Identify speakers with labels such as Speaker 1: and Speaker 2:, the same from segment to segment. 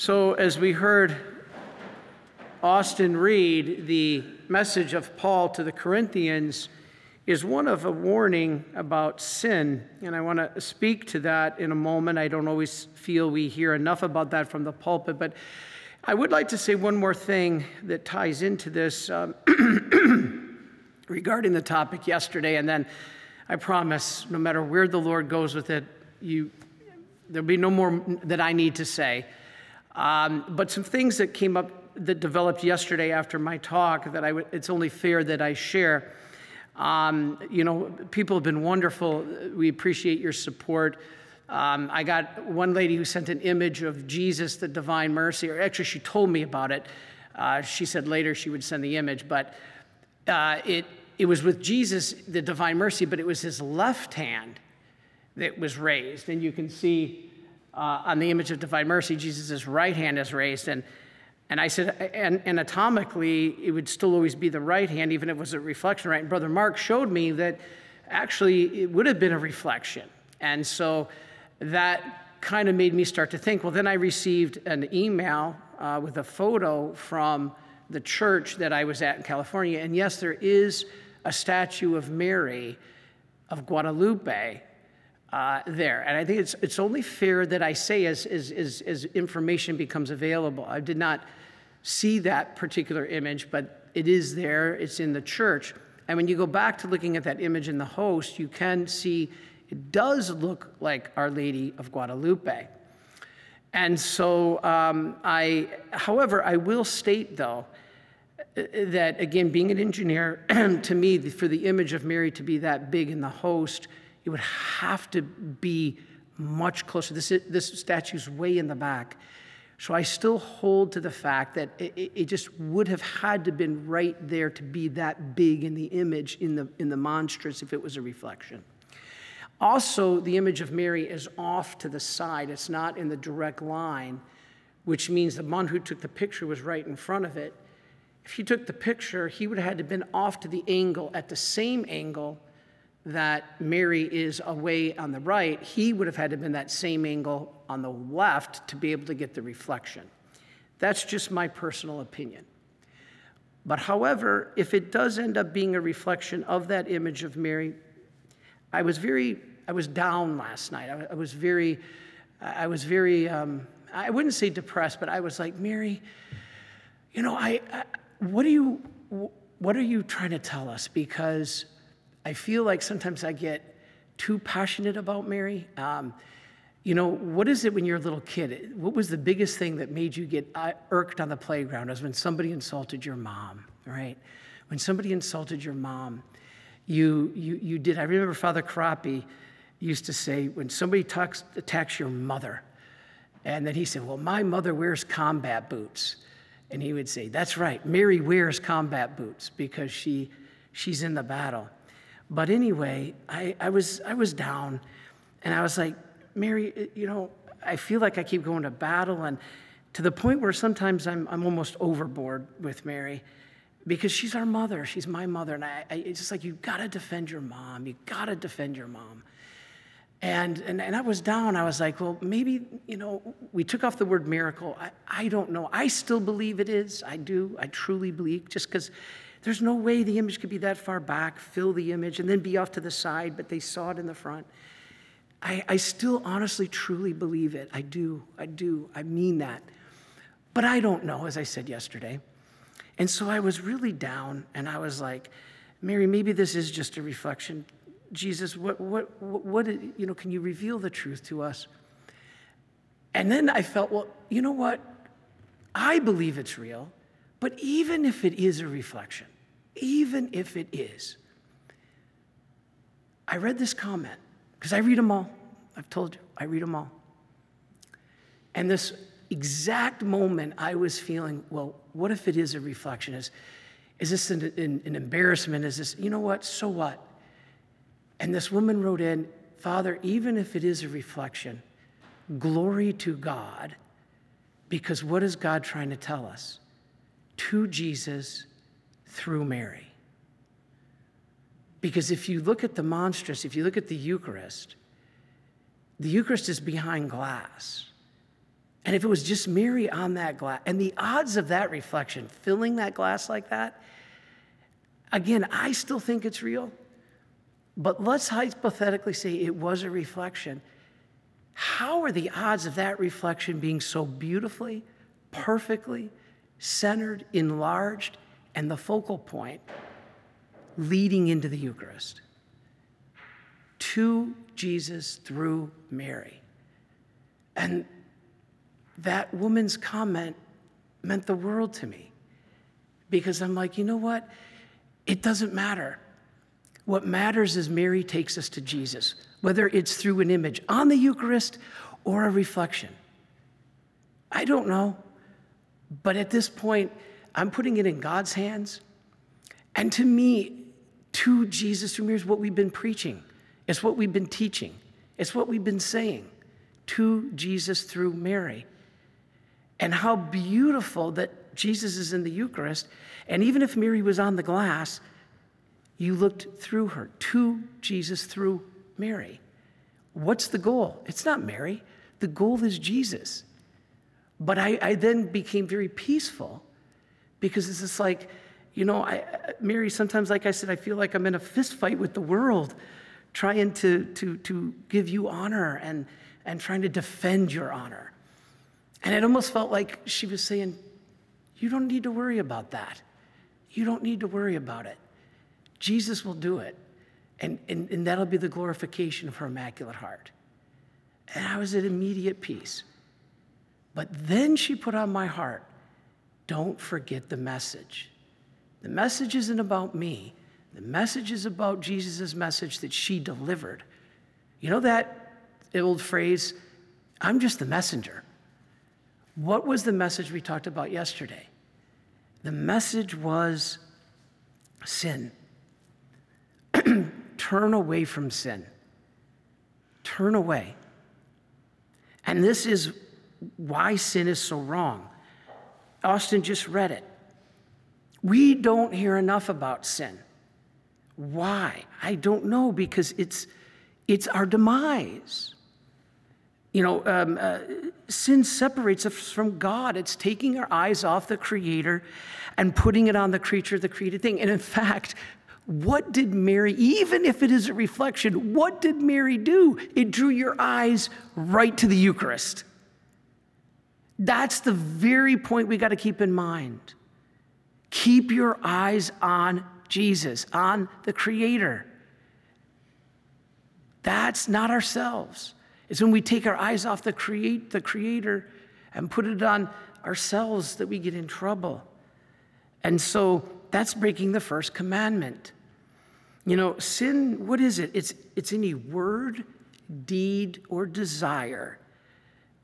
Speaker 1: So, as we heard Austin read, the message of Paul to the Corinthians is one of a warning about sin. And I want to speak to that in a moment. I don't always feel we hear enough about that from the pulpit, but I would like to say one more thing that ties into this um, regarding the topic yesterday. And then I promise, no matter where the Lord goes with it, you, there'll be no more that I need to say. Um, but some things that came up that developed yesterday after my talk that I w- it's only fair that I share. Um, you know, people have been wonderful. We appreciate your support. Um, I got one lady who sent an image of Jesus, the divine mercy, or actually, she told me about it. Uh, she said later she would send the image, but uh, it, it was with Jesus, the divine mercy, but it was his left hand that was raised. And you can see uh, on the image of divine mercy, Jesus' right hand is raised. And, and I said, and anatomically, it would still always be the right hand, even if it was a reflection, right? And Brother Mark showed me that actually it would have been a reflection. And so that kind of made me start to think. Well, then I received an email uh, with a photo from the church that I was at in California. And yes, there is a statue of Mary of Guadalupe uh, there. And I think it's, it's only fair that I say as, as, as, as information becomes available. I did not see that particular image, but it is there, it's in the church. And when you go back to looking at that image in the host, you can see it does look like Our Lady of Guadalupe. And so, um, I, however, I will state though that again, being an engineer, to me, for the image of Mary to be that big in the host, it would have to be much closer. This, this statue's way in the back. So I still hold to the fact that it, it, just would have had to been right there to be that big in the image in the, in the monstrance if it was a reflection. Also, the image of Mary is off to the side. It's not in the direct line, which means the one who took the picture was right in front of it. If he took the picture, he would have had to been off to the angle at the same angle that Mary is away on the right. He would have had to have been that same angle on the left to be able to get the reflection. That's just my personal opinion. But however, if it does end up being a reflection of that image of Mary, I was very, I was down last night. I, was very, I was very, um, I wouldn't say depressed, but I was like, Mary, you know, I, I what are you, what are you trying to tell us? Because I feel like sometimes I get too passionate about Mary. Um, you know, what is it when you're a little kid? What was the biggest thing that made you get uh, irked on the playground? Was when somebody insulted your mom, right? When somebody insulted your mom you, you, you did. I remember Father Corapi used to say, when somebody talks, attacks your mother, and then he said, Well, my mother wears combat boots. And he would say, That's right, Mary wears combat boots because she, she's in the battle. But anyway, I, I, was, I was down, and I was like, Mary, you know, I feel like I keep going to battle, and to the point where sometimes I'm, I'm almost overboard with Mary because she's our mother. She's my mother. And I, I, it's just like, you got to defend your mom. You got to defend your mom. And, and, and I was down. I was like, well, maybe, you know, we took off the word miracle. I, I don't know. I still believe it is. I do. I truly believe, just because there's no way the image could be that far back, fill the image, and then be off to the side, but they saw it in the front. I, I still honestly, truly believe it. I do. I do. I mean that. But I don't know, as I said yesterday. And so I was really down, and I was like, Mary, maybe this is just a reflection. Jesus, what, what, what, what, you know, can you reveal the truth to us? And then I felt, well, you know what? I believe it's real, but even if it is a reflection, even if it is, I read this comment because I read them all. I've told you, I read them all. And this exact moment I was feeling, well, what if it is a reflection? Is, is this an, an, an embarrassment? Is this, you know what? So what? And this woman wrote in, Father, even if it is a reflection, glory to God, because what is God trying to tell us? To Jesus through Mary. Because if you look at the monstrance, if you look at the Eucharist, the Eucharist is behind glass. And if it was just Mary on that glass, and the odds of that reflection filling that glass like that, again, I still think it's real. But let's hypothetically say it was a reflection. How are the odds of that reflection being so beautifully, perfectly centered, enlarged, and the focal point leading into the Eucharist? To Jesus through Mary. And that woman's comment meant the world to me because I'm like, you know what? It doesn't matter. What matters is Mary takes us to Jesus, whether it's through an image on the Eucharist or a reflection. I don't know. But at this point, I'm putting it in God's hands. And to me, to Jesus is what we've been preaching, it's what we've been teaching, it's what we've been saying to Jesus through Mary. And how beautiful that Jesus is in the Eucharist. And even if Mary was on the glass, you looked through her to Jesus through Mary. What's the goal? It's not Mary, the goal is Jesus. But I, I then became very peaceful because it's just like, you know, I, Mary, sometimes, like I said, I feel like I'm in a fist fight with the world, trying to, to, to give you honor and, and trying to defend your honor. And it almost felt like she was saying, You don't need to worry about that. You don't need to worry about it. Jesus will do it. And, and, and that'll be the glorification of her immaculate heart. And I was at immediate peace. But then she put on my heart don't forget the message. The message isn't about me, the message is about Jesus' message that she delivered. You know that old phrase, I'm just the messenger. What was the message we talked about yesterday? The message was sin. Turn away from sin. Turn away. And this is why sin is so wrong. Austin just read it. We don't hear enough about sin. Why? I don't know because it's it's our demise. You know, um, uh, sin separates us from God. It's taking our eyes off the Creator and putting it on the creature, the created thing. And in fact, what did Mary, even if it is a reflection, what did Mary do? It drew your eyes right to the Eucharist. That's the very point we got to keep in mind. Keep your eyes on Jesus, on the Creator. That's not ourselves. It's when we take our eyes off the create the creator and put it on ourselves that we get in trouble. And so that's breaking the first commandment. You know, sin, what is it? It's it's any word, deed, or desire.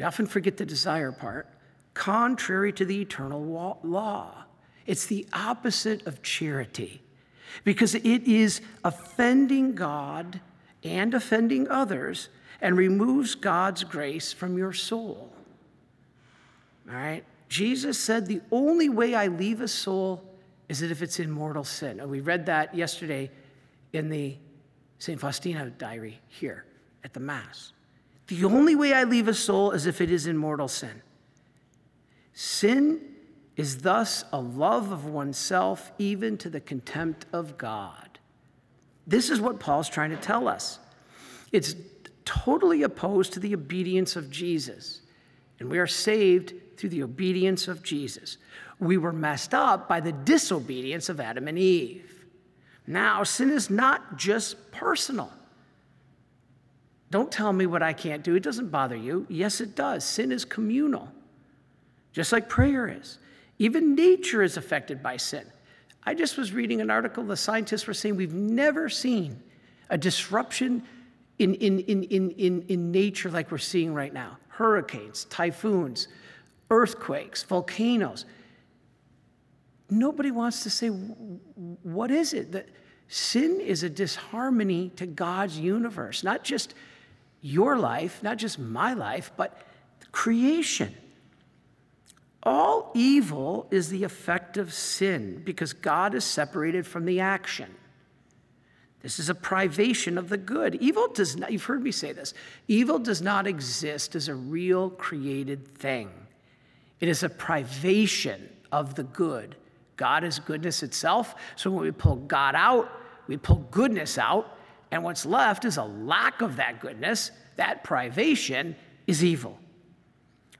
Speaker 1: We often forget the desire part, contrary to the eternal law. It's the opposite of charity because it is offending God and offending others and removes God's grace from your soul. All right? Jesus said, The only way I leave a soul is that if it's in mortal sin. And we read that yesterday in the St. Faustina diary here at the Mass. The only way I leave a soul is if it is in mortal sin. Sin is thus a love of oneself, even to the contempt of God. This is what Paul's trying to tell us. It's totally opposed to the obedience of Jesus. And we are saved through the obedience of Jesus. We were messed up by the disobedience of Adam and Eve. Now, sin is not just personal. Don't tell me what I can't do. It doesn't bother you. Yes, it does. Sin is communal, just like prayer is. Even nature is affected by sin. I just was reading an article, the scientists were saying we've never seen a disruption in, in, in, in, in, in nature like we're seeing right now hurricanes, typhoons, earthquakes, volcanoes. Nobody wants to say, what is it? That sin is a disharmony to God's universe, not just your life, not just my life, but creation. All evil is the effect of sin because God is separated from the action. This is a privation of the good. Evil does not, you've heard me say this, evil does not exist as a real created thing. It is a privation of the good. God is goodness itself. So when we pull God out, we pull goodness out, and what's left is a lack of that goodness. That privation is evil.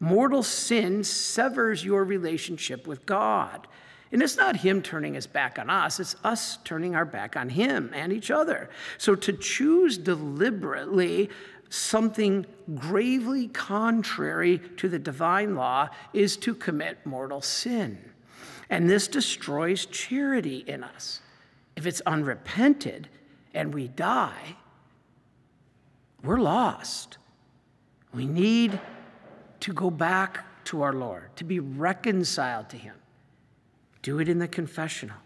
Speaker 1: Mortal sin severs your relationship with God. And it's not Him turning His back on us, it's us turning our back on Him and each other. So to choose deliberately something gravely contrary to the divine law is to commit mortal sin. And this destroys charity in us. If it's unrepented and we die, we're lost. We need to go back to our Lord, to be reconciled to Him. Do it in the confessional.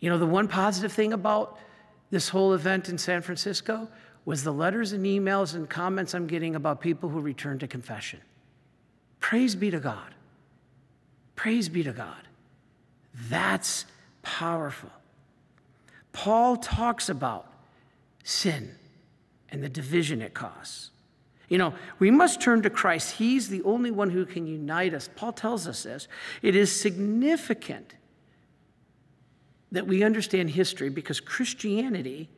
Speaker 1: You know, the one positive thing about this whole event in San Francisco was the letters and emails and comments I'm getting about people who return to confession. Praise be to God. Praise be to God. That's powerful. Paul talks about sin and the division it causes. You know, we must turn to Christ. He's the only one who can unite us. Paul tells us this. It is significant that we understand history because Christianity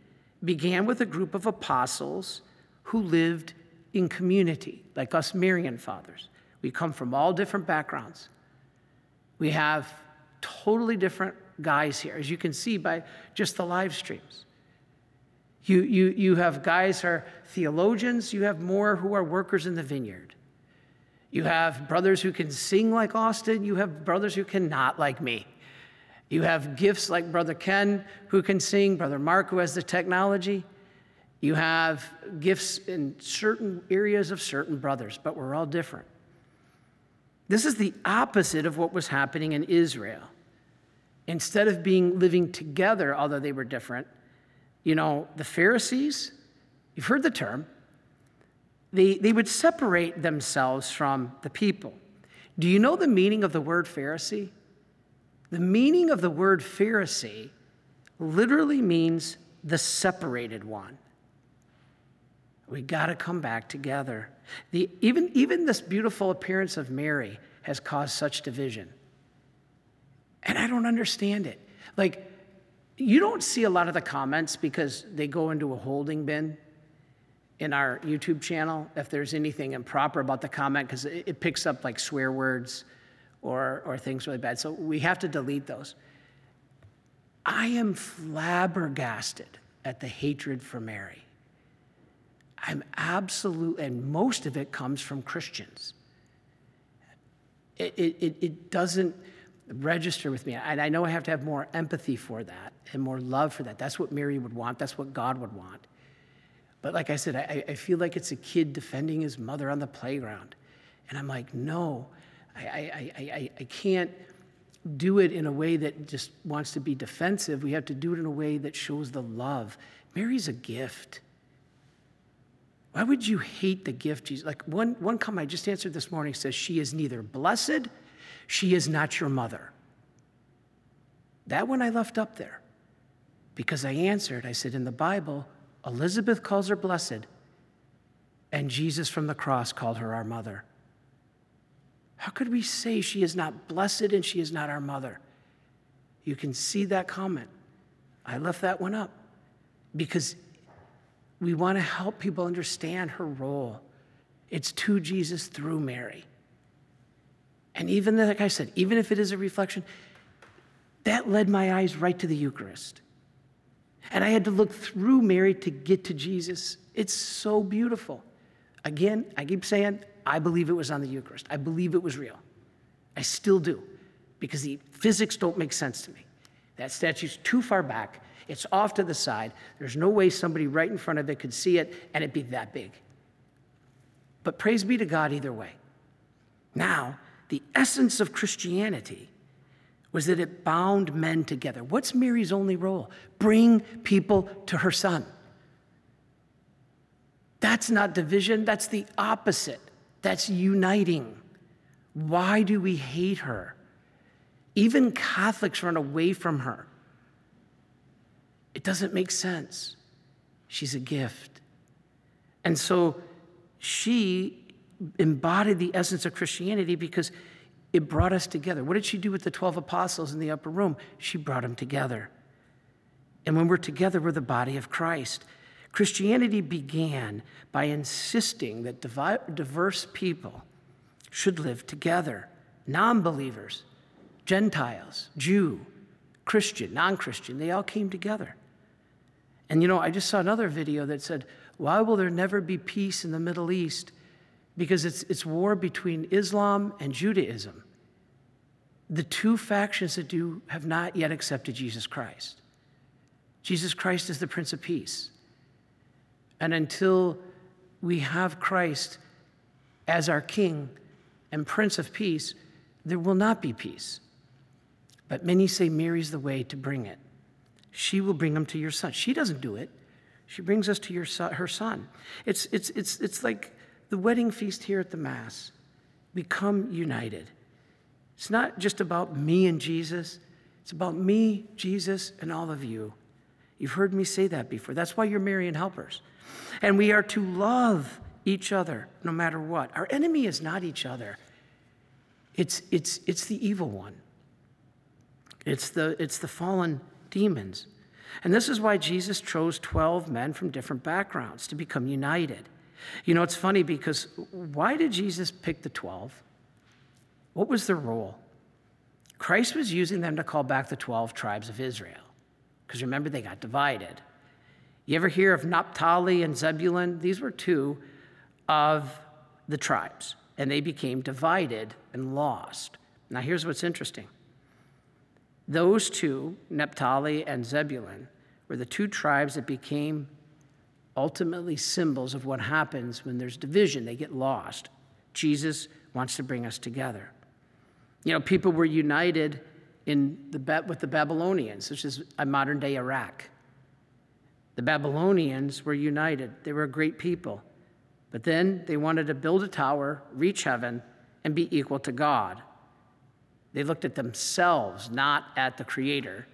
Speaker 1: began with a group of apostles who lived in community, like us Marian fathers. We come from all different backgrounds. We have totally different guys here, as you can see by just the live streams. You, you, you have guys who are theologians, you have more who are workers in the vineyard. You have brothers who can sing like Austin, you have brothers who cannot like me. You have gifts like Brother Ken who can sing, Brother Mark who has the technology. You have gifts in certain areas of certain brothers, but we're all different. This is the opposite of what was happening in Israel. Instead of being living together, although they were different, you know, the Pharisees, you've heard the term, they, they would separate themselves from the people. Do you know the meaning of the word Pharisee? The meaning of the word Pharisee literally means the separated one. We got to come back together. The, even, even this beautiful appearance of Mary has caused such division. And I don't understand it. Like, you don't see a lot of the comments because they go into a holding bin in our YouTube channel if there's anything improper about the comment because it, it, picks up like swear words or, or things really bad. So we have to delete those. I am flabbergasted at the hatred for Mary. I'm absolute, and most of it comes from Christians. It, it, it doesn't register with me. And I know I have to have more empathy for that and more love for that. That's what Mary would want, that's what God would want. But like I said, I, I feel like it's a kid defending his mother on the playground. And I'm like, no, I, I, I, I can't do it in a way that just wants to be defensive. We have to do it in a way that shows the love. Mary's a gift. Why would you hate the gift Jesus? Like one, one comment I just answered this morning says, She is neither blessed she is not your mother. That one I left up there because I answered. I said, In the Bible, Elizabeth calls her blessed, and Jesus from the cross called her our mother. How could we say she is not blessed and she is not our mother? You can see that comment. I left that one up because we want to help people understand her role. It's to Jesus through Mary. And even like I said, even if it is a reflection, that led my eyes right to the Eucharist. And I had to look through Mary to get to Jesus. It's so beautiful. Again, I keep saying, I believe it was on the Eucharist. I believe it was real. I still do, because the physics don't make sense to me. That statue's too far back. It's off to the side. There's no way somebody right in front of it could see it and it'd be that big. But praise be to God either way. Now, the essence of Christianity was that it bound men together. What's Mary's only role? Bring people to her son. That's not division, that's the opposite. That's uniting. Why do we hate her? Even Catholics run away from her. It doesn't make sense. She's a gift. And so she embodied the essence of Christianity because it brought us together. What did she do with the 12 apostles in the upper room? She brought them together. And when we're together, we're the body of Christ. Christianity began by insisting that diverse people should live together non believers, Gentiles, Jew, Christian, non Christian, they all came together. And you know, I just saw another video that said, Why will there never be peace in the Middle East? Because it's, it's war between Islam and Judaism. The two factions that do have not yet accepted Jesus Christ. Jesus Christ is the Prince of Peace. And until we have Christ as our King and Prince of Peace, there will not be peace. But many say Mary's the way to bring it. She will bring them to your son. She doesn't do it. She brings us to your son, her son. It's, it's, it's, it's like the wedding feast here at the Mass. Become united. It's not just about me and Jesus, it's about me, Jesus, and all of you. You've heard me say that before. That's why you're Marian helpers. And we are to love each other no matter what. Our enemy is not each other, it's, it's, it's the evil one, it's the, it's the fallen demons. And this is why Jesus chose 12 men from different backgrounds to become united. You know, it's funny because why did Jesus pick the 12? What was their role? Christ was using them to call back the 12 tribes of Israel. Because remember, they got divided. You ever hear of Naphtali and Zebulun? These were two of the tribes, and they became divided and lost. Now, here's what's interesting those two, Naphtali and Zebulun, were the two tribes that became ultimately symbols of what happens when there's division, they get lost. Jesus wants to bring us together. You know, people were united in the, with the Babylonians, which is a modern day Iraq. The Babylonians were united, they were a great people. But then they wanted to build a tower, reach heaven, and be equal to God. They looked at themselves, not at the Creator.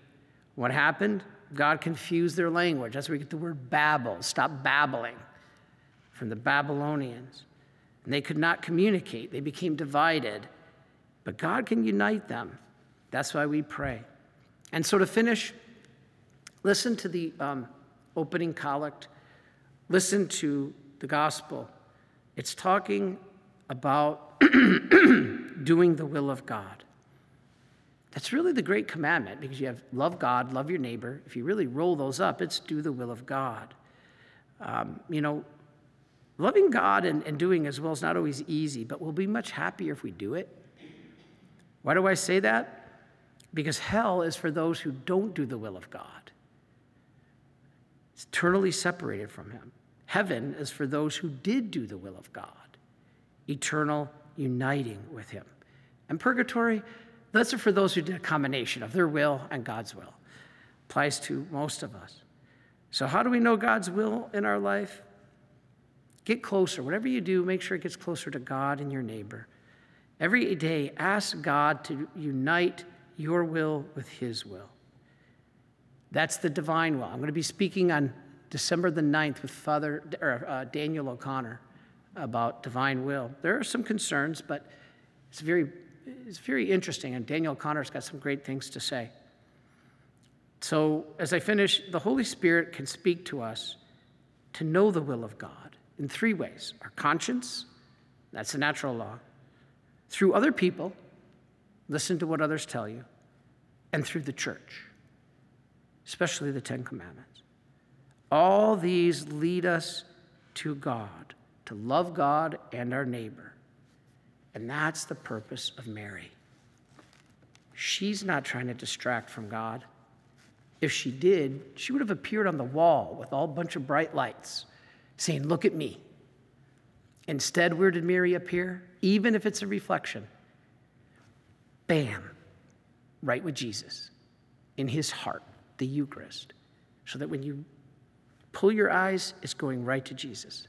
Speaker 1: What happened? God confused their language. That's where we get the word babble. Stop babbling from the Babylonians. And they could not communicate, they became divided. But God can unite them. That's why we pray. And so to finish, listen to the um, opening collect, listen to the gospel. It's talking about doing the will of God. That's really the great commandment because you have love God, love your neighbor. If you really roll those up, it's do the will of God. Um, you know, loving God and, and doing as well is not always easy, but we'll be much happier if we do it. Why do I say that? Because hell is for those who don't do the will of God. It's eternally separated from Him. Heaven is for those who did do the will of God, eternal uniting with Him. And purgatory, that's for those who did a combination of their will and God's will. Applies to most of us. So, how do we know God's will in our life? Get closer. Whatever you do, make sure it gets closer to God and your neighbor. Every day, ask God to unite your will with His will. That's the divine will. I'm going to be speaking on December the 9th with Father or, uh, Daniel O'Connor about divine will. There are some concerns, but it's very it's very interesting, and Daniel Connor's got some great things to say. So, as I finish, the Holy Spirit can speak to us to know the will of God in three ways our conscience, that's the natural law, through other people, listen to what others tell you, and through the church, especially the Ten Commandments. All these lead us to God, to love God and our neighbor. And that's the purpose of Mary. She's not trying to distract from God. If she did, she would have appeared on the wall with all bunch of bright lights saying, Look at me. Instead, where did Mary appear? Even if it's a reflection, bam, right with Jesus in his heart, the Eucharist, so that when you pull your eyes, it's going right to Jesus,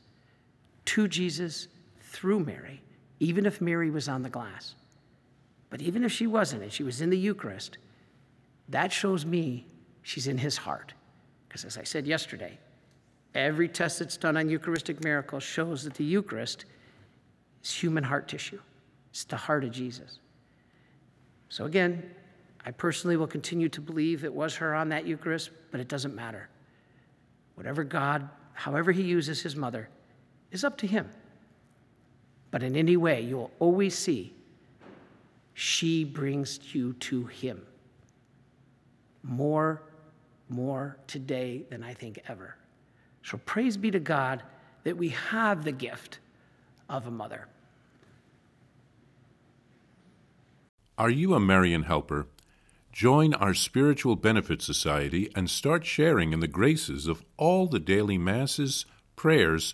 Speaker 1: to Jesus through Mary even if Mary was on the glass. But even if she wasn't and she was in the Eucharist, that shows me she's in his heart. Because as I said yesterday, every test that's done on Eucharistic miracles shows that the Eucharist is human heart tissue. It's the heart of Jesus. So again, I personally will continue to believe it was her on that Eucharist, but it doesn't matter. Whatever God, however He uses His mother, is up to Him. But in any way, you will always see she brings you to Him. More, more today than I think ever. So praise be to God that we have the gift of a mother.
Speaker 2: Are you a Marian helper? Join our Spiritual Benefit Society and start sharing in the graces of all the daily masses, prayers,